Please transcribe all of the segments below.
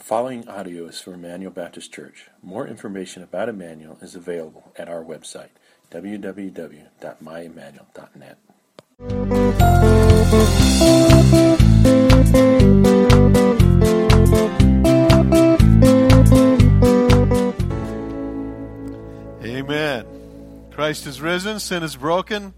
The following audio is from Emmanuel Baptist Church. More information about Emmanuel is available at our website, www.myemmanuel.net. Amen. Christ is risen, sin is broken,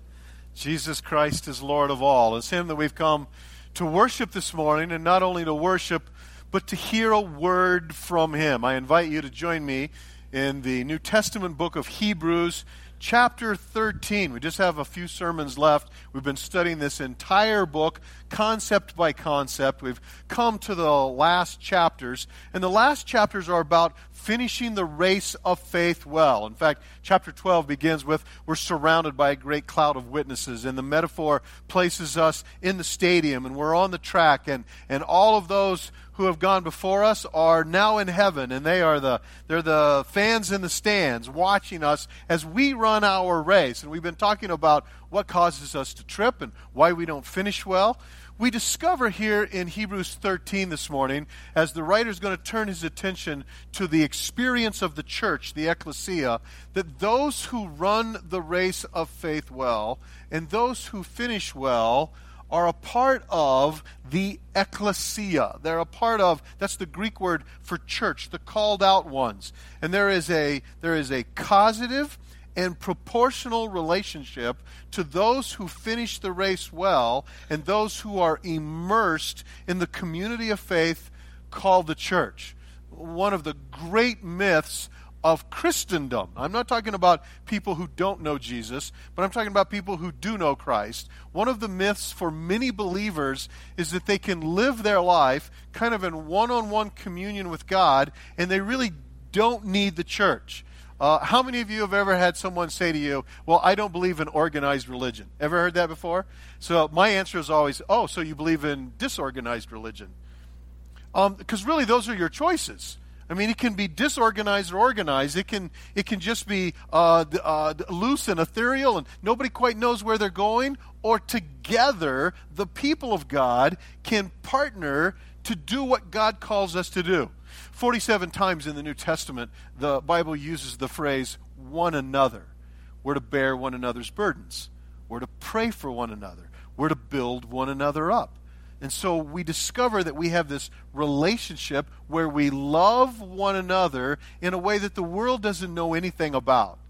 Jesus Christ is Lord of all. It's Him that we've come to worship this morning, and not only to worship, but to hear a word from Him. I invite you to join me in the New Testament book of Hebrews, chapter 13. We just have a few sermons left. We've been studying this entire book, concept by concept. We've come to the last chapters, and the last chapters are about finishing the race of faith well. In fact, chapter 12 begins with We're surrounded by a great cloud of witnesses, and the metaphor places us in the stadium, and we're on the track, and, and all of those who have gone before us are now in heaven and they are the they're the fans in the stands watching us as we run our race. And we've been talking about what causes us to trip and why we don't finish well. We discover here in Hebrews 13 this morning, as the writer is going to turn his attention to the experience of the church, the ecclesia, that those who run the race of faith well and those who finish well are a part of the ecclesia. They're a part of that's the Greek word for church, the called out ones. And there is a there is a causative and proportional relationship to those who finish the race well and those who are immersed in the community of faith called the church. One of the great myths of Christendom. I'm not talking about people who don't know Jesus, but I'm talking about people who do know Christ. One of the myths for many believers is that they can live their life kind of in one on one communion with God, and they really don't need the church. Uh, how many of you have ever had someone say to you, Well, I don't believe in organized religion? Ever heard that before? So my answer is always, Oh, so you believe in disorganized religion? Because um, really, those are your choices. I mean, it can be disorganized or organized. It can it can just be uh, uh, loose and ethereal, and nobody quite knows where they're going. Or together, the people of God can partner to do what God calls us to do. Forty-seven times in the New Testament, the Bible uses the phrase "one another." We're to bear one another's burdens. We're to pray for one another. We're to build one another up. And so we discover that we have this relationship where we love one another in a way that the world doesn't know anything about.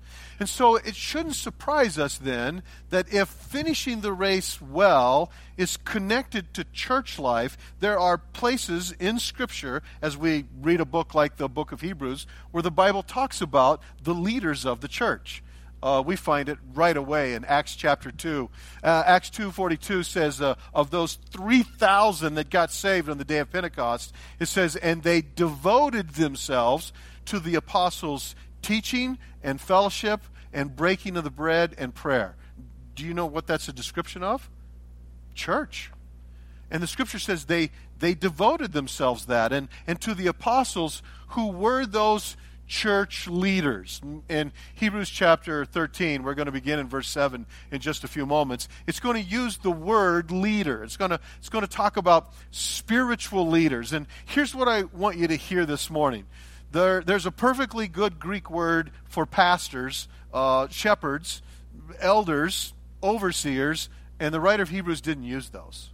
And so it shouldn't surprise us then that if finishing the race well is connected to church life, there are places in Scripture, as we read a book like the book of Hebrews, where the Bible talks about the leaders of the church. Uh, we find it right away in Acts chapter 2. Uh, Acts 2.42 says, uh, of those 3,000 that got saved on the day of Pentecost, it says, and they devoted themselves to the apostles' teaching and fellowship and breaking of the bread and prayer. Do you know what that's a description of? Church. And the scripture says they, they devoted themselves that and, and to the apostles who were those church leaders. In Hebrews chapter 13, we're going to begin in verse 7 in just a few moments. It's going to use the word leader. It's going to, it's going to talk about spiritual leaders. And here's what I want you to hear this morning. There, there's a perfectly good Greek word for pastors, uh, shepherds, elders, overseers, and the writer of Hebrews didn't use those.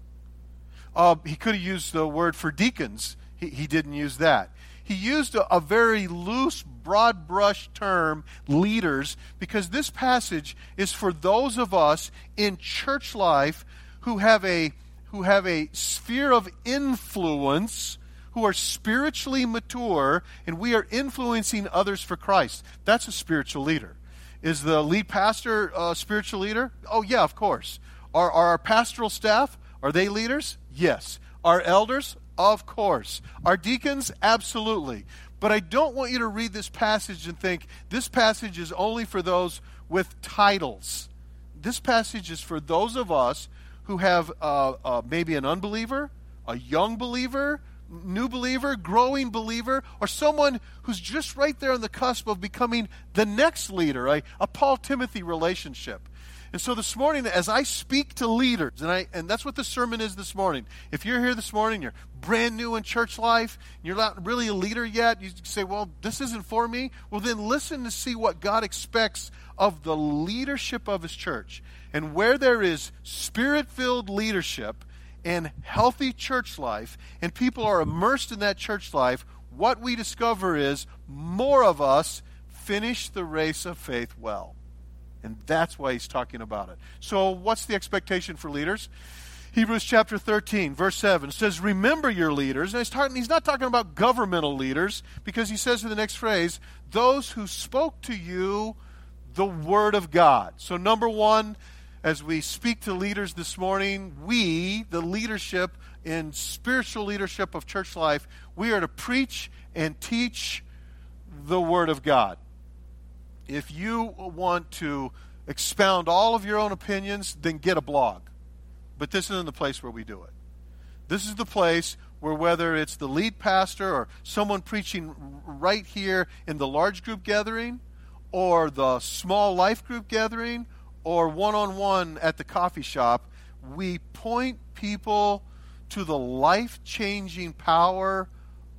Uh, he could have used the word for deacons. He, he didn't use that he used a, a very loose, broad brush term, leaders, because this passage is for those of us in church life who have a who have a sphere of influence, who are spiritually mature, and we are influencing others for Christ. That's a spiritual leader. Is the lead pastor a spiritual leader? Oh, yeah, of course. Are, are our pastoral staff, are they leaders? Yes. Our elders? Of course. Our deacons? Absolutely. But I don't want you to read this passage and think this passage is only for those with titles. This passage is for those of us who have uh, uh, maybe an unbeliever, a young believer, new believer, growing believer, or someone who's just right there on the cusp of becoming the next leader, a, a Paul Timothy relationship. And so this morning, as I speak to leaders, and, I, and that's what the sermon is this morning. If you're here this morning, you're brand new in church life, you're not really a leader yet, you say, well, this isn't for me. Well, then listen to see what God expects of the leadership of His church. And where there is spirit filled leadership and healthy church life, and people are immersed in that church life, what we discover is more of us finish the race of faith well. And that's why he's talking about it. So, what's the expectation for leaders? Hebrews chapter 13, verse 7 says, Remember your leaders. And he's, talking, he's not talking about governmental leaders because he says in the next phrase, Those who spoke to you the word of God. So, number one, as we speak to leaders this morning, we, the leadership in spiritual leadership of church life, we are to preach and teach the word of God if you want to expound all of your own opinions, then get a blog. But this isn't the place where we do it. This is the place where, whether it's the lead pastor or someone preaching right here in the large group gathering, or the small life group gathering, or one on one at the coffee shop, we point people to the life changing power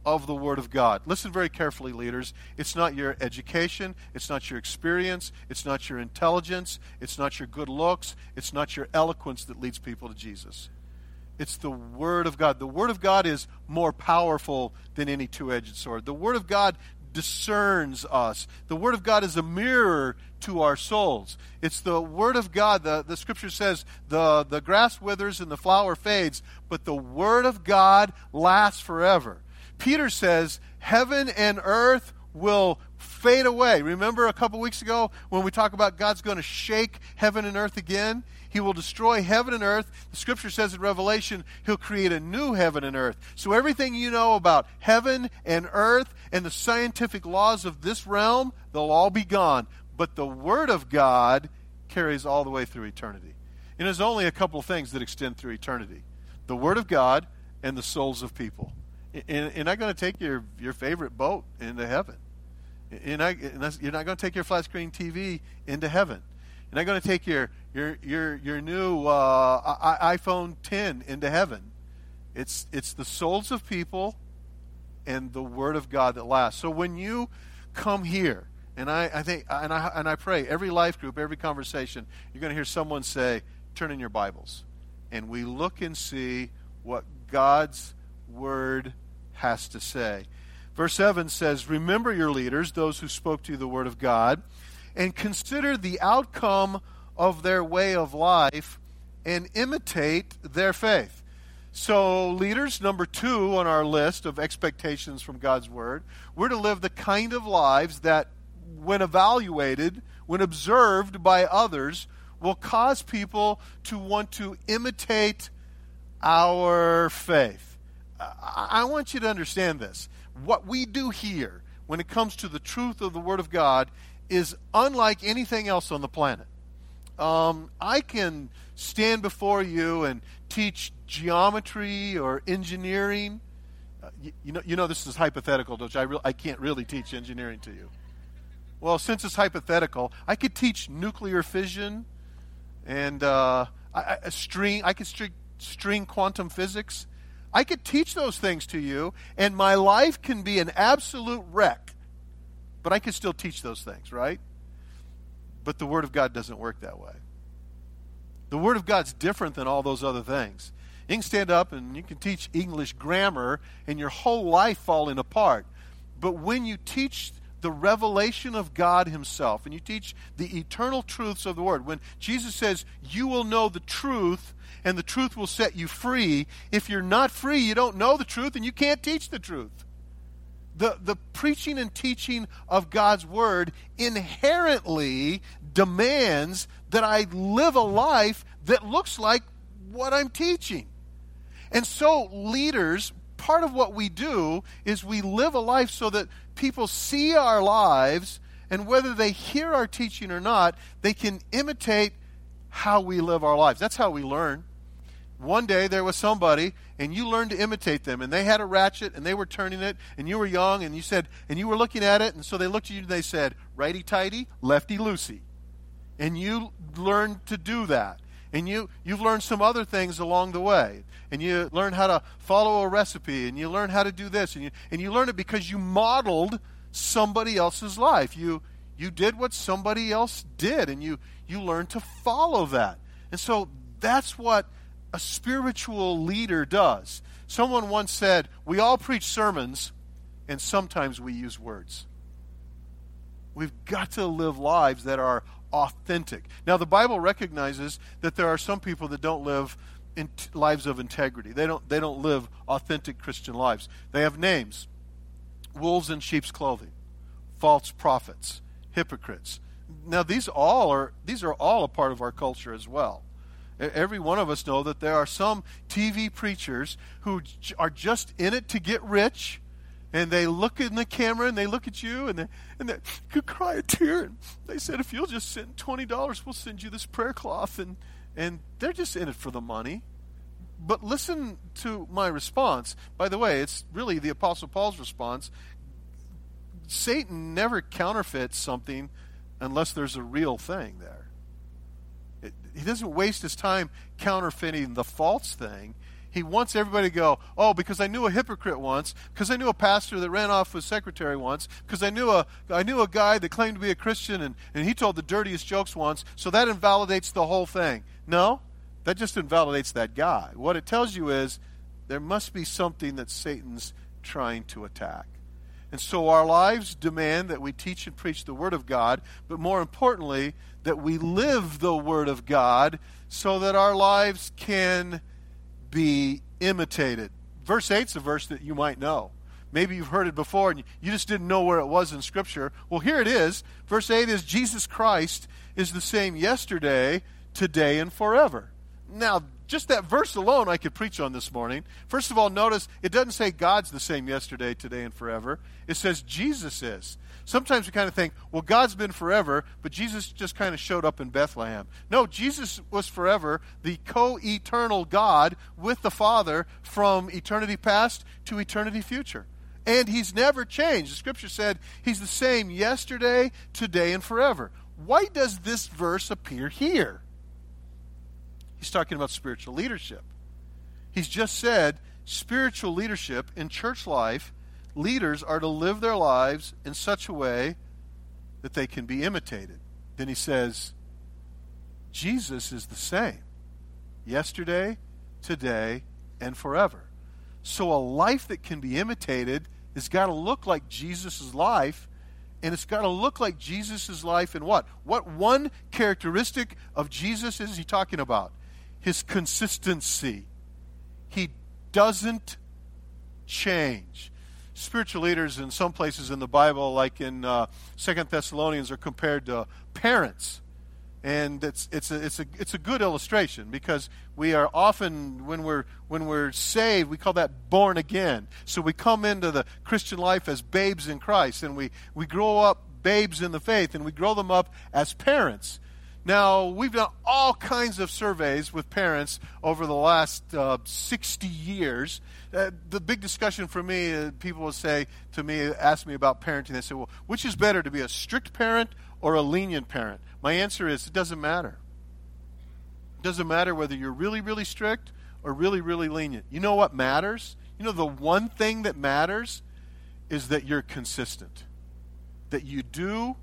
of the Word of God. Listen very carefully, leaders. It's not your education, it's not your experience, it's not your intelligence, it's not your good looks, it's not your eloquence that leads people to Jesus. It's the Word of God. The Word of God is more powerful than any two edged sword. The Word of God discerns us. The Word of God is a mirror to our souls. It's the Word of God. The, the Scripture says the, the grass withers and the flower fades, but the Word of God lasts forever. Peter says, Heaven and earth will fade away. Remember a couple weeks ago when we talk about God's going to shake heaven and earth again? He will destroy heaven and earth. The scripture says in Revelation, He'll create a new heaven and earth. So everything you know about heaven and earth and the scientific laws of this realm, they'll all be gone. But the Word of God carries all the way through eternity. And there's only a couple things that extend through eternity the Word of God and the souls of people. And you're not going to take your, your favorite boat into heaven. You're not, you're not going to take your flat screen TV into heaven. You're not going to take your, your, your, your new uh, iPhone 10 into heaven. It's, it's the souls of people and the Word of God that lasts. So when you come here, and I, I think, and I, and I pray every life group, every conversation, you're going to hear someone say, "Turn in your Bibles," and we look and see what God's word has to say. Verse 7 says, Remember your leaders, those who spoke to you the word of God, and consider the outcome of their way of life and imitate their faith. So, leaders, number two on our list of expectations from God's Word, we're to live the kind of lives that, when evaluated, when observed by others, will cause people to want to imitate our faith. I want you to understand this. What we do here when it comes to the truth of the Word of God is unlike anything else on the planet. Um, I can stand before you and teach geometry or engineering. Uh, you, you, know, you know this is hypothetical, don't you? I, re- I can't really teach engineering to you. Well, since it's hypothetical, I could teach nuclear fission and uh, string. I could string, string quantum physics. I could teach those things to you, and my life can be an absolute wreck. But I can still teach those things, right? But the Word of God doesn't work that way. The Word of God's different than all those other things. You can stand up and you can teach English grammar, and your whole life falling apart. But when you teach the revelation of God Himself and you teach the eternal truths of the Word, when Jesus says, You will know the truth, and the truth will set you free. If you're not free, you don't know the truth and you can't teach the truth. The, the preaching and teaching of God's word inherently demands that I live a life that looks like what I'm teaching. And so, leaders, part of what we do is we live a life so that people see our lives, and whether they hear our teaching or not, they can imitate how we live our lives. That's how we learn one day there was somebody and you learned to imitate them and they had a ratchet and they were turning it and you were young and you said and you were looking at it and so they looked at you and they said righty tighty lefty loosey and you learn to do that. And you, you've learned some other things along the way. And you learn how to follow a recipe, and you learn how to do this. And you, and you learn it because you modeled somebody else's life. You, you did what somebody else did, and you, you learned to follow that. And so that's what a spiritual leader does. Someone once said, We all preach sermons, and sometimes we use words. We've got to live lives that are authentic. Now, the Bible recognizes that there are some people that don't live in lives of integrity. They don't, they don't live authentic Christian lives. They have names wolves in sheep's clothing, false prophets, hypocrites. Now, these all are these are all a part of our culture as well. Every one of us know that there are some TV preachers who are just in it to get rich and they look in the camera and they look at you and they and they could cry a tear and they said if you'll just send twenty dollars we'll send you this prayer cloth. And and they're just in it for the money. But listen to my response. By the way it's really the apostle paul's response. Satan never counterfeits something unless there's a real thing there he doesn't waste his time counterfeiting the false thing he wants everybody to go, oh, because I knew a hypocrite once, because I knew a pastor that ran off with secretary once, because I knew a I knew a guy that claimed to be a Christian and, and he told the dirtiest jokes once, so that invalidates the whole thing. No, that just invalidates that guy. What it tells you is there must be something that Satan's trying to attack. And so our lives demand that we teach and preach the Word of God, but more importantly, that we live the Word of God so that our lives can be imitated. Verse 8 is a verse that you might know. Maybe you've heard it before and you just didn't know where it was in Scripture. Well, here it is. Verse 8 is Jesus Christ is the same yesterday, today, and forever. Now, just that verse alone I could preach on this morning. First of all, notice it doesn't say God's the same yesterday, today, and forever. It says Jesus is. Sometimes we kind of think, well, God's been forever, but Jesus just kind of showed up in Bethlehem. No, Jesus was forever, the co eternal God with the Father from eternity past to eternity future. And he's never changed. The scripture said he's the same yesterday, today, and forever. Why does this verse appear here? He's talking about spiritual leadership. He's just said spiritual leadership in church life leaders are to live their lives in such a way that they can be imitated. Then he says, Jesus is the same yesterday, today, and forever. So a life that can be imitated has got to look like Jesus' life, and it's got to look like Jesus' life in what? What one characteristic of Jesus is he talking about? His consistency. He doesn't change spiritual leaders in some places in the Bible, like in uh, Second Thessalonians, are compared to parents, and it's it's a, it's a it's a good illustration because we are often when we're when we're saved, we call that born again. So we come into the Christian life as babes in Christ, and we we grow up babes in the faith, and we grow them up as parents. Now, we've done all kinds of surveys with parents over the last uh, 60 years. Uh, the big discussion for me, uh, people will say to me, ask me about parenting, they say, well, which is better, to be a strict parent or a lenient parent? My answer is, it doesn't matter. It doesn't matter whether you're really, really strict or really, really lenient. You know what matters? You know, the one thing that matters is that you're consistent, that you do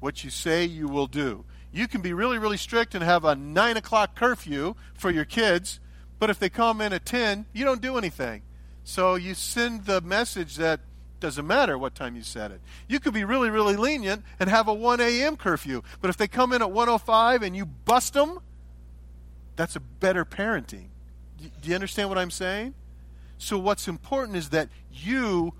what you say you will do you can be really, really strict and have a 9 o'clock curfew for your kids, but if they come in at 10, you don't do anything. So you send the message that doesn't matter what time you set it. You could be really, really lenient and have a 1 a.m. curfew, but if they come in at 105 and you bust them, that's a better parenting. Do you understand what I'm saying? So, what's important is that you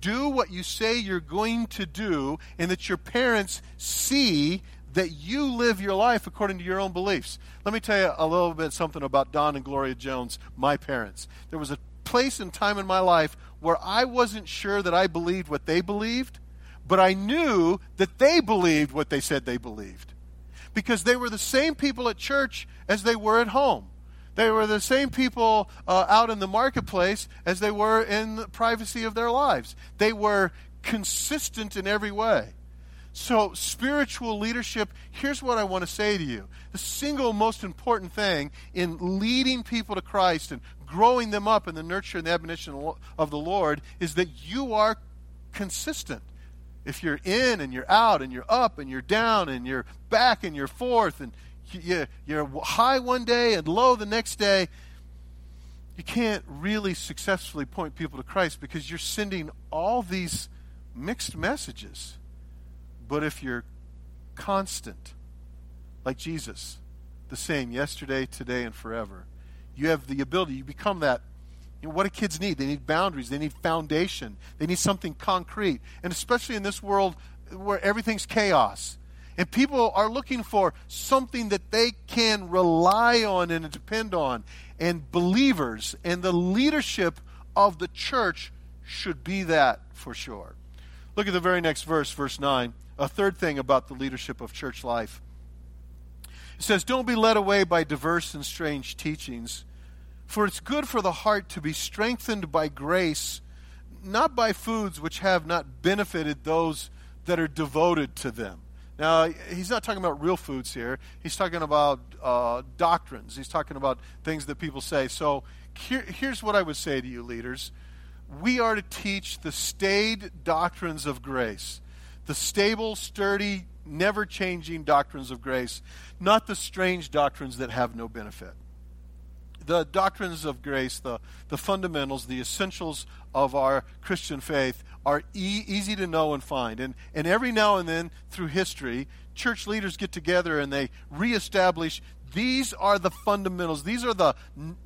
do what you say you're going to do and that your parents see that you live your life according to your own beliefs. Let me tell you a little bit something about Don and Gloria Jones, my parents. There was a place and time in my life where I wasn't sure that I believed what they believed, but I knew that they believed what they said they believed. Because they were the same people at church as they were at home. They were the same people uh, out in the marketplace as they were in the privacy of their lives. They were consistent in every way. So, spiritual leadership, here's what I want to say to you. The single most important thing in leading people to Christ and growing them up in the nurture and the admonition of the Lord is that you are consistent. If you're in and you're out and you're up and you're down and you're back and you're forth and you're high one day and low the next day, you can't really successfully point people to Christ because you're sending all these mixed messages. But if you're constant, like Jesus, the same yesterday, today, and forever, you have the ability, you become that. You know, what do kids need? They need boundaries, they need foundation, they need something concrete. And especially in this world where everything's chaos. And people are looking for something that they can rely on and depend on. And believers and the leadership of the church should be that for sure. Look at the very next verse, verse 9 a third thing about the leadership of church life. It says, Don't be led away by diverse and strange teachings, for it's good for the heart to be strengthened by grace, not by foods which have not benefited those that are devoted to them. Now, he's not talking about real foods here. He's talking about uh, doctrines. He's talking about things that people say. So here, here's what I would say to you, leaders. We are to teach the staid doctrines of grace the stable, sturdy, never changing doctrines of grace, not the strange doctrines that have no benefit. The doctrines of grace, the, the fundamentals, the essentials of our Christian faith are e- easy to know and find. And, and every now and then through history, church leaders get together and they reestablish these are the fundamentals. These are the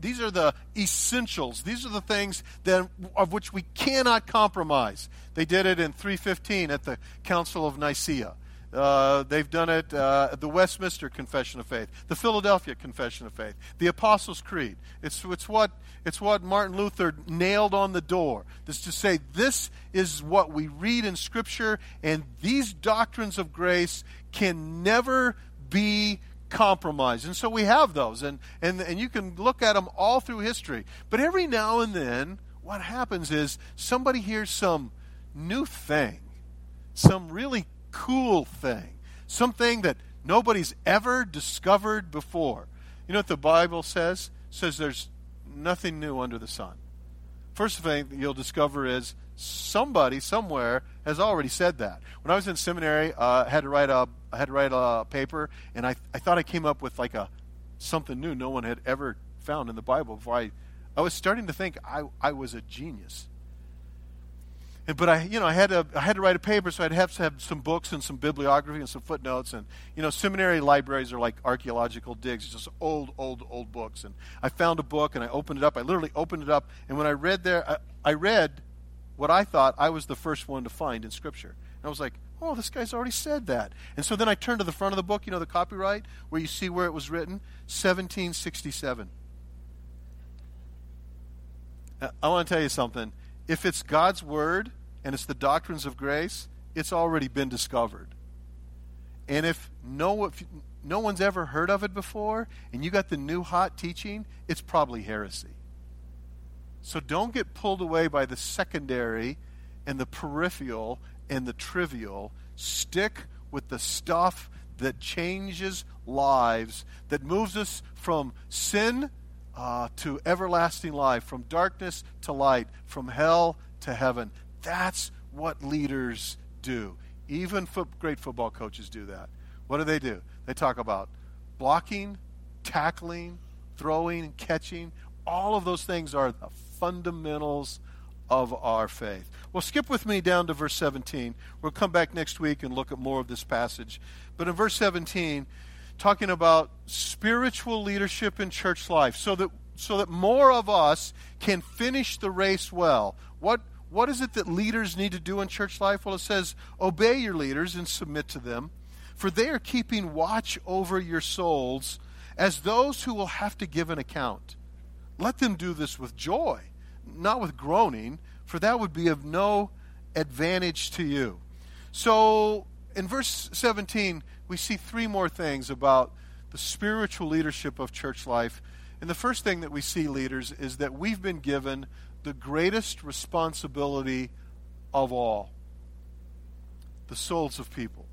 these are the essentials. These are the things that of which we cannot compromise. They did it in 315 at the Council of Nicaea. Uh, they've done it uh, the Westminster Confession of Faith, the Philadelphia Confession of Faith, the Apostles' Creed. It's, it's, what, it's what Martin Luther nailed on the door. This to say, this is what we read in Scripture, and these doctrines of grace can never be compromised. And so we have those, and, and, and you can look at them all through history. But every now and then, what happens is somebody hears some new thing, some really cool thing, something that nobody's ever discovered before. You know what the Bible says? It says there's nothing new under the sun. First thing you'll discover is somebody somewhere has already said that. When I was in seminary, uh, I had to write a I had to write a paper, and I I thought I came up with like a something new no one had ever found in the Bible. Before I I was starting to think I I was a genius. And, but I, you know, I had to I had to write a paper, so I'd have to have some books and some bibliography and some footnotes. And you know, seminary libraries are like archaeological digs, just old, old, old books. And I found a book and I opened it up. I literally opened it up, and when I read there, I, I read what I thought I was the first one to find in Scripture. And I was like, oh, this guy's already said that. And so then I turned to the front of the book, you know, the copyright, where you see where it was written 1767. Uh, I want to tell you something. If it's God's Word and it's the doctrines of grace, it's already been discovered. And if no, if no one's ever heard of it before and you got the new hot teaching, it's probably heresy. So don't get pulled away by the secondary and the peripheral and the trivial. Stick with the stuff that changes lives, that moves us from sin uh, to everlasting life, from darkness to light, from hell to heaven. That's what leaders do. Even foot, great football coaches do that. What do they do? They talk about blocking, tackling, throwing, catching. All of those things are the fundamentals of our faith. Well, skip with me down to verse 17. We'll come back next week and look at more of this passage. But in verse 17, talking about spiritual leadership in church life, so that so that more of us can finish the race well. What what is it that leaders need to do in church life? Well, it says, obey your leaders and submit to them, for they are keeping watch over your souls as those who will have to give an account. Let them do this with joy not with groaning, for that would be of no advantage to you. So in verse 17, we see three more things about the spiritual leadership of church life. And the first thing that we see, leaders, is that we've been given the greatest responsibility of all the souls of people.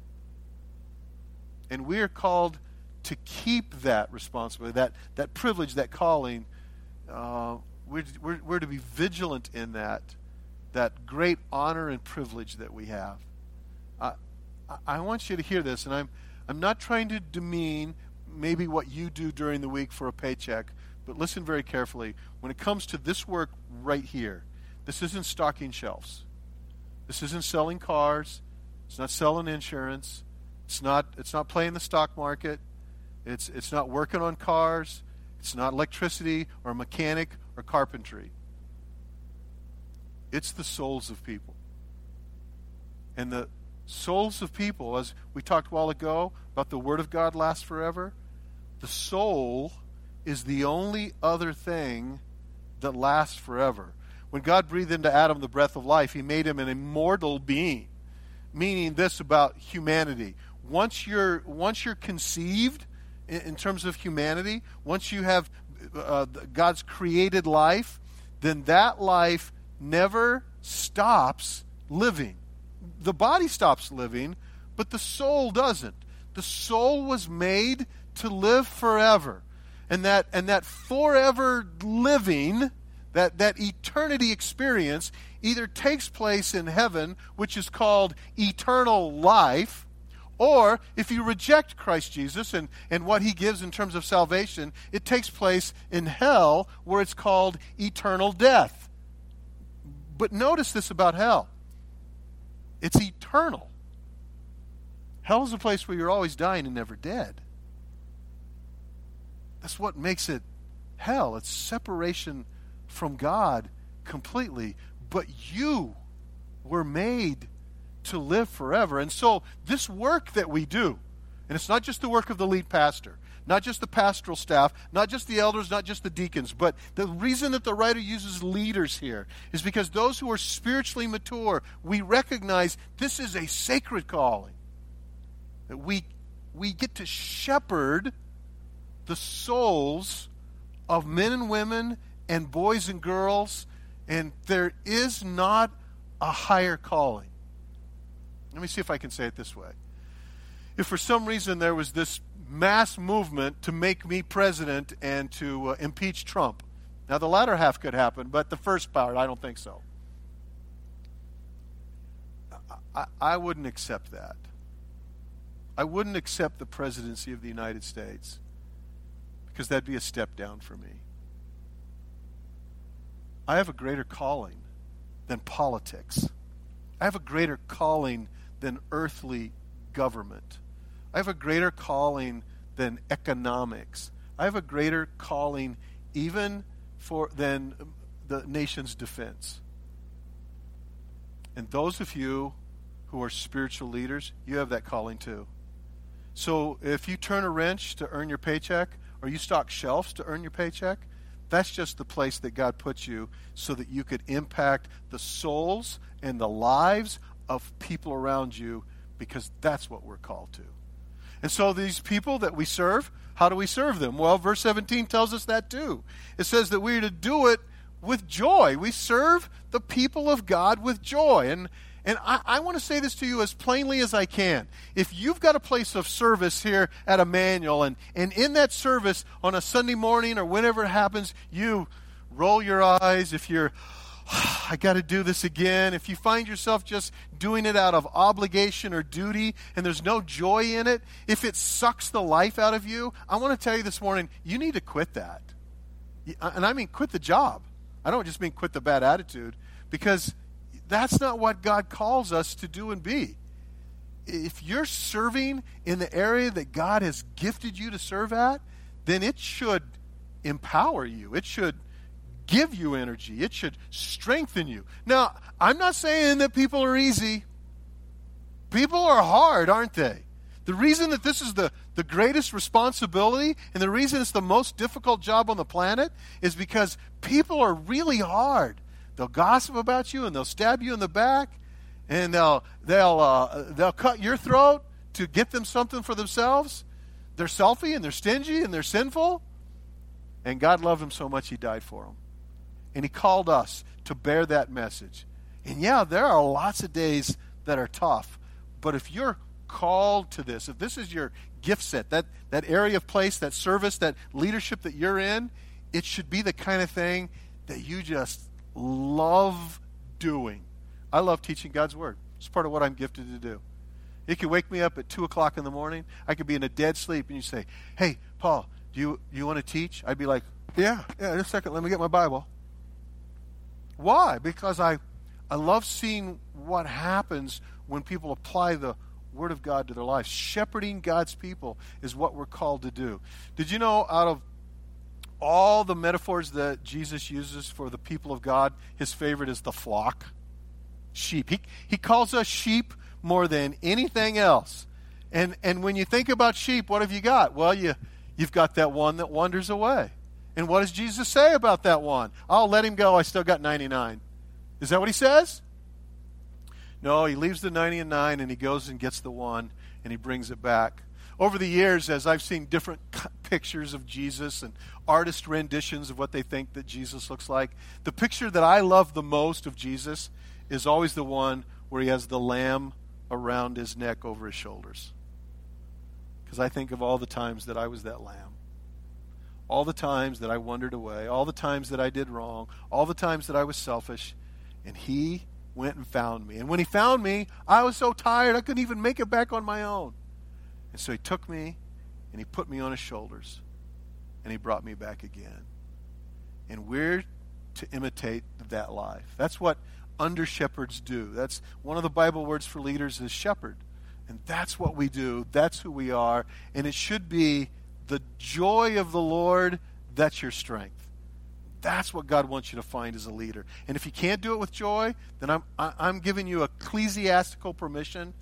And we are called to keep that responsibility, that, that privilege, that calling. Uh, we're, we're, we're to be vigilant in that, that great honor and privilege that we have. I, I want you to hear this, and I'm, I'm not trying to demean maybe what you do during the week for a paycheck, but listen very carefully. When it comes to this work right here, this isn't stocking shelves. This isn't selling cars. It's not selling insurance. It's not, it's not playing the stock market. It's, it's not working on cars. It's not electricity or mechanic or carpentry. It's the souls of people. And the souls of people, as we talked a while ago about the Word of God lasts forever, the soul is the only other thing that lasts forever. When God breathed into Adam the breath of life, he made him an immortal being, meaning this about humanity. Once you're, once you're conceived in, in terms of humanity, once you have uh, God's created life, then that life never stops living. The body stops living, but the soul doesn't. The soul was made to live forever. And that, and that forever living, that, that eternity experience, either takes place in heaven, which is called eternal life, or if you reject Christ Jesus and, and what he gives in terms of salvation, it takes place in hell, where it's called eternal death. But notice this about hell it's eternal. Hell is a place where you're always dying and never dead. That's what makes it hell. It's separation from God completely. But you were made to live forever. And so, this work that we do, and it's not just the work of the lead pastor, not just the pastoral staff, not just the elders, not just the deacons, but the reason that the writer uses leaders here is because those who are spiritually mature, we recognize this is a sacred calling. That we, we get to shepherd the souls of men and women and boys and girls, and there is not a higher calling. Let me see if I can say it this way. If for some reason there was this mass movement to make me president and to uh, impeach Trump, now the latter half could happen, but the first part, I don't think so. I, I wouldn't accept that. I wouldn't accept the presidency of the United States because that'd be a step down for me. I have a greater calling than politics. I have a greater calling than earthly government. I have a greater calling than economics. I have a greater calling even for than the nation's defense. And those of you who are spiritual leaders, you have that calling too. So if you turn a wrench to earn your paycheck, or you stock shelves to earn your paycheck, that's just the place that God puts you so that you could impact the souls and the lives of people around you because that's what we're called to. And so these people that we serve, how do we serve them? Well, verse 17 tells us that too. It says that we're to do it with joy. We serve the people of God with joy. And and I, I want to say this to you as plainly as I can. If you've got a place of service here at Emmanuel, and, and in that service on a Sunday morning or whenever it happens, you roll your eyes, if you're, I got to do this again, if you find yourself just doing it out of obligation or duty and there's no joy in it, if it sucks the life out of you, I want to tell you this morning, you need to quit that. Uh, and I mean, quit the job. I don't just mean quit the bad attitude because that's not what God calls us to do and be. If you're serving in the area that God has gifted you to serve at, then it should empower you. It should give you energy. It should strengthen you. Now, I'm not saying that people are easy. People are hard, aren't they? The reason that this is the, the greatest responsibility and the reason it's the most difficult job on the planet is because people are really hard. They'll gossip about you and they'll stab you in the back and they'll they'll uh, they'll cut your throat to get them something for themselves. They're selfie and they're stingy and they're sinful. And God loved them so much He died for them, and He called us to bear that message. And yeah, there are lots of days that are tough, but if you're called to this, if this is your gift set, that, that area of place, that service, that leadership that you're in, it should be the kind of thing that you just love doing. I love teaching God's Word. It's part of what I'm gifted to do. It could wake me up at 2 o'clock in the morning. I could be in a dead sleep, and you say, Hey, Paul, do you, you want to teach? I'd be like, Yeah, yeah, just a second. Let me get my Bible. Why? Because I, I love seeing what happens when people apply the Word of God to their lives. Shepherding God's people is what we're called to do. Did you know out of all the metaphors that Jesus uses for the people of God, his favorite is the flock? Sheep. He, he calls us sheep more than anything else. And, and when you think about sheep, what have you got? Well, you, you've got that one that wanders away. And what does Jesus say about that one? I'll let him go. I still got 99. Is that what he says? No, he leaves the 99 and he goes and gets the one and he brings it back. Over the years, as I've seen different pictures of Jesus and artist renditions of what they think that Jesus looks like, the picture that I love the most of Jesus is always the one where he has the lamb around his neck over his shoulders. Because I think of all the times that I was that lamb. All the times that I wandered away, all the times that I did wrong, all the times that I was selfish, and he went and found me. And when he found me, I was so tired I couldn't even make it back on my own. And so he took me and he put me on his shoulders and he brought me back again. And we're to imitate that life. That's what under shepherds do. That's one of the Bible words for leaders is shepherd. And that's what we do. That's who we are. And it should be the joy of the Lord that's your strength. That's what God wants you to find as a leader. And if you can't do it with joy, then I'm, I'm giving you ecclesiastical permission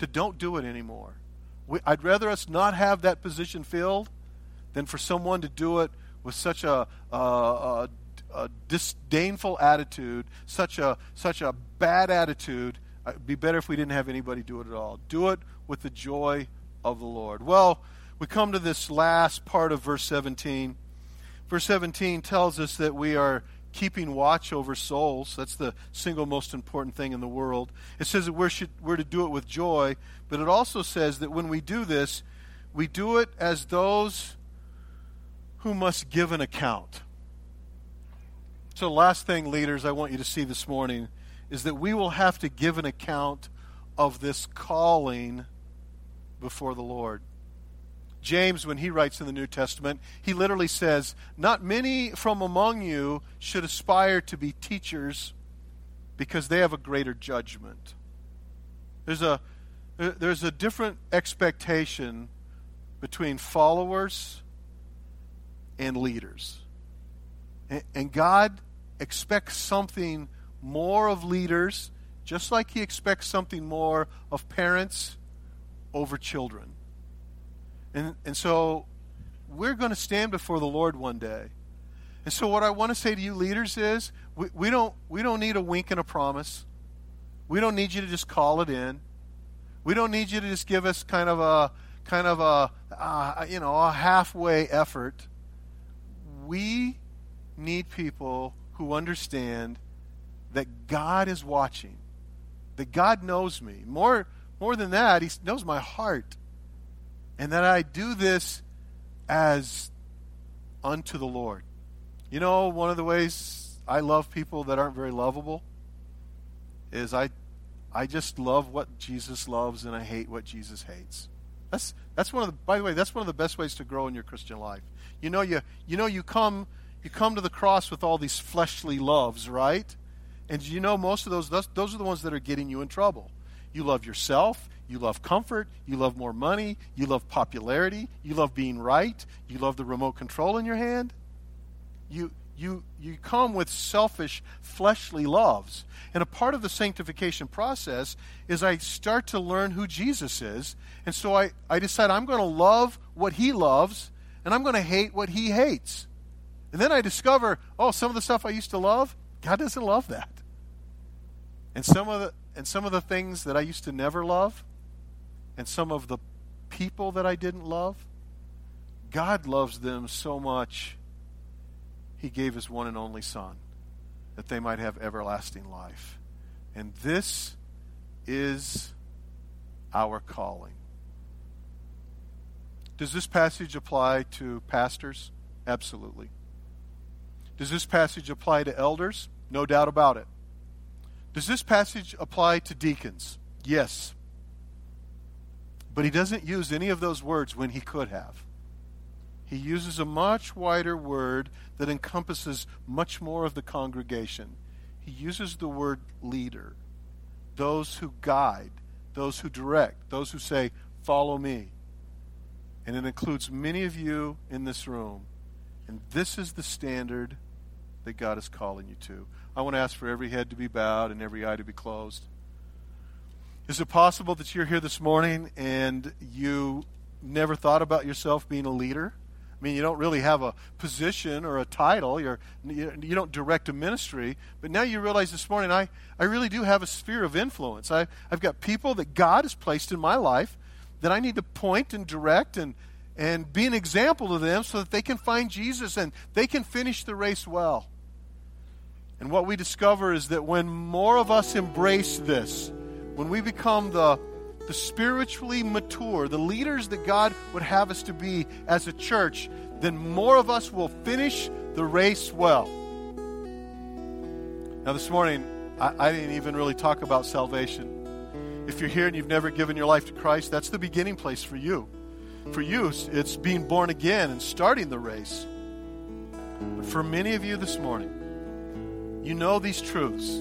to don't do it anymore. We, I'd rather us not have that position filled than for someone to do it with such a, a, a, a disdainful attitude, such a, such a bad attitude. It'd be better if we didn't have anybody do it at all. Do it with the joy of the Lord. Well, we come to this last part of verse 17. Verse 17 tells us that we are keeping watch over souls. That's the single most important thing in the world. It says that we're, should, we're to do it with joy, but it also says that when we do this, we do it as those who must give an account. So, the last thing, leaders, I want you to see this morning is that we will have to give an account of this calling before the Lord. James, when he writes in the New Testament, he literally says, Not many from among you should aspire to be teachers because they have a greater judgment. There's a, there's a different expectation between followers and leaders. And God expects something more of leaders, just like He expects something more of parents over children. And, and so we're going to stand before the Lord one day. And so what I want to say to you leaders is we, we, don't, we don't need a wink and a promise. We don't need you to just call it in. We don't need you to just give us kind of a kind of a uh, you know a halfway effort. We need people who understand that God is watching, that God knows me. More more than that, He knows my heart and that I do this as unto the Lord. You know, one of the ways I love people that aren't very lovable is I I just love what Jesus loves and I hate what Jesus hates. That's that's one of the by the way, that's one of the best ways to grow in your Christian life. You know you you know you come you come to the cross with all these fleshly loves, right? And you know most of those those, those are the ones that are getting you in trouble. You love yourself, you love comfort. You love more money. You love popularity. You love being right. You love the remote control in your hand. You, you, you come with selfish, fleshly loves. And a part of the sanctification process is I start to learn who Jesus is. And so I, I decide I'm going to love what he loves and I'm going to hate what he hates. And then I discover, oh, some of the stuff I used to love, God doesn't love that. And some of the and some of the things that I used to never love, and some of the people that I didn't love, God loves them so much, He gave His one and only Son that they might have everlasting life. And this is our calling. Does this passage apply to pastors? Absolutely. Does this passage apply to elders? No doubt about it. Does this passage apply to deacons? Yes. But he doesn't use any of those words when he could have. He uses a much wider word that encompasses much more of the congregation. He uses the word leader, those who guide, those who direct, those who say, Follow me. And it includes many of you in this room. And this is the standard that God is calling you to. I want to ask for every head to be bowed and every eye to be closed. Is it possible that you're here this morning and you never thought about yourself being a leader? I mean, you don't really have a position or a title. You're, you don't direct a ministry. But now you realize this morning, I, I really do have a sphere of influence. I, I've got people that God has placed in my life that I need to point and direct and, and be an example to them so that they can find Jesus and they can finish the race well. And what we discover is that when more of us embrace this, when we become the, the spiritually mature, the leaders that God would have us to be as a church, then more of us will finish the race well. Now, this morning, I, I didn't even really talk about salvation. If you're here and you've never given your life to Christ, that's the beginning place for you. For you, it's being born again and starting the race. But for many of you this morning, you know these truths.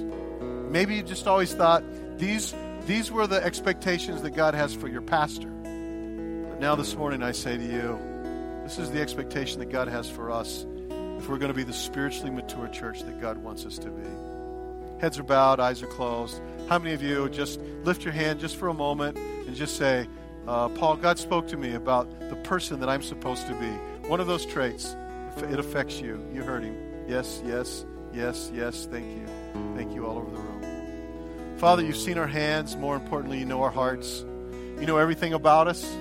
Maybe you just always thought these, these were the expectations that God has for your pastor. But now this morning I say to you, this is the expectation that God has for us if we're going to be the spiritually mature church that God wants us to be. Heads are bowed, eyes are closed. How many of you just lift your hand just for a moment and just say, uh, Paul, God spoke to me about the person that I'm supposed to be. One of those traits, it affects you. You heard him. Yes, yes, yes, yes. Thank you. Thank you all over the room. Father, you've seen our hands. More importantly, you know our hearts. You know everything about us.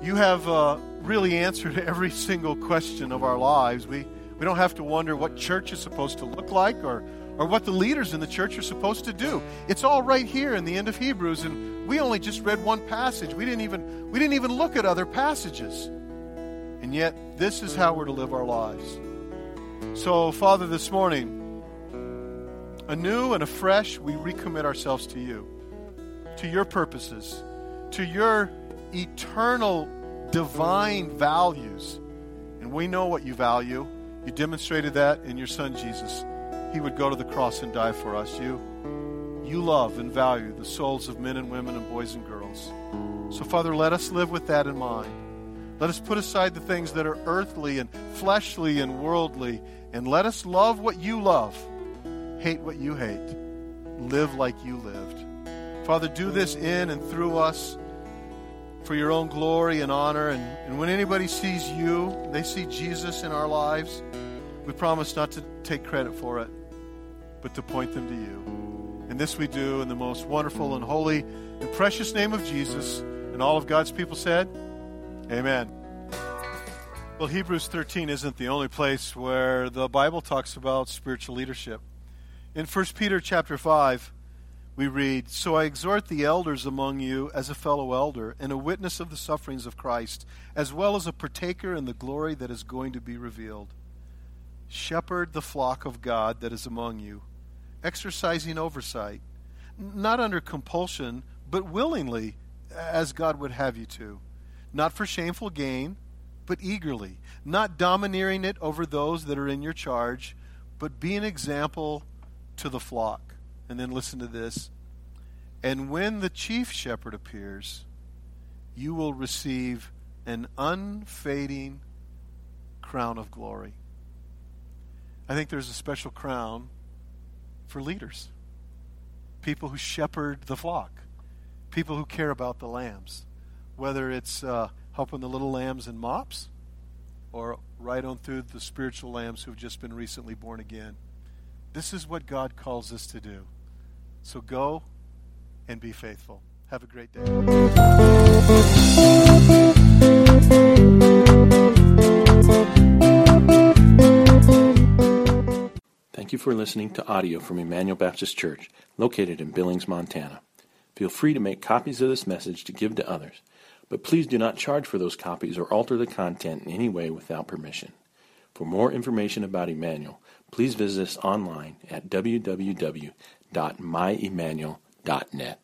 You have uh, really answered every single question of our lives. We, we don't have to wonder what church is supposed to look like or, or what the leaders in the church are supposed to do. It's all right here in the end of Hebrews, and we only just read one passage. We didn't even, we didn't even look at other passages. And yet, this is how we're to live our lives. So, Father, this morning, anew and afresh, we recommit ourselves to you, to your purposes, to your eternal divine values. And we know what you value. You demonstrated that in your son Jesus. He would go to the cross and die for us. You you love and value the souls of men and women and boys and girls. So Father, let us live with that in mind. Let us put aside the things that are earthly and fleshly and worldly and let us love what you love. Hate what you hate. Live like you lived. Father, do this in and through us for your own glory and honor. And, and when anybody sees you, they see Jesus in our lives, we promise not to take credit for it, but to point them to you. And this we do in the most wonderful and holy and precious name of Jesus. And all of God's people said, Amen. Well, Hebrews 13 isn't the only place where the Bible talks about spiritual leadership. In 1 Peter chapter 5, we read, So I exhort the elders among you as a fellow elder and a witness of the sufferings of Christ, as well as a partaker in the glory that is going to be revealed. Shepherd the flock of God that is among you, exercising oversight, not under compulsion, but willingly, as God would have you to, not for shameful gain, but eagerly, not domineering it over those that are in your charge, but be an example to the flock. And then listen to this. And when the chief shepherd appears, you will receive an unfading crown of glory. I think there's a special crown for leaders people who shepherd the flock, people who care about the lambs, whether it's uh, helping the little lambs in mops or right on through the spiritual lambs who've just been recently born again. This is what God calls us to do. So go and be faithful. Have a great day. Thank you for listening to audio from Emmanuel Baptist Church, located in Billings, Montana. Feel free to make copies of this message to give to others but please do not charge for those copies or alter the content in any way without permission. For more information about Emmanuel, please visit us online at www.myemmanuel.net.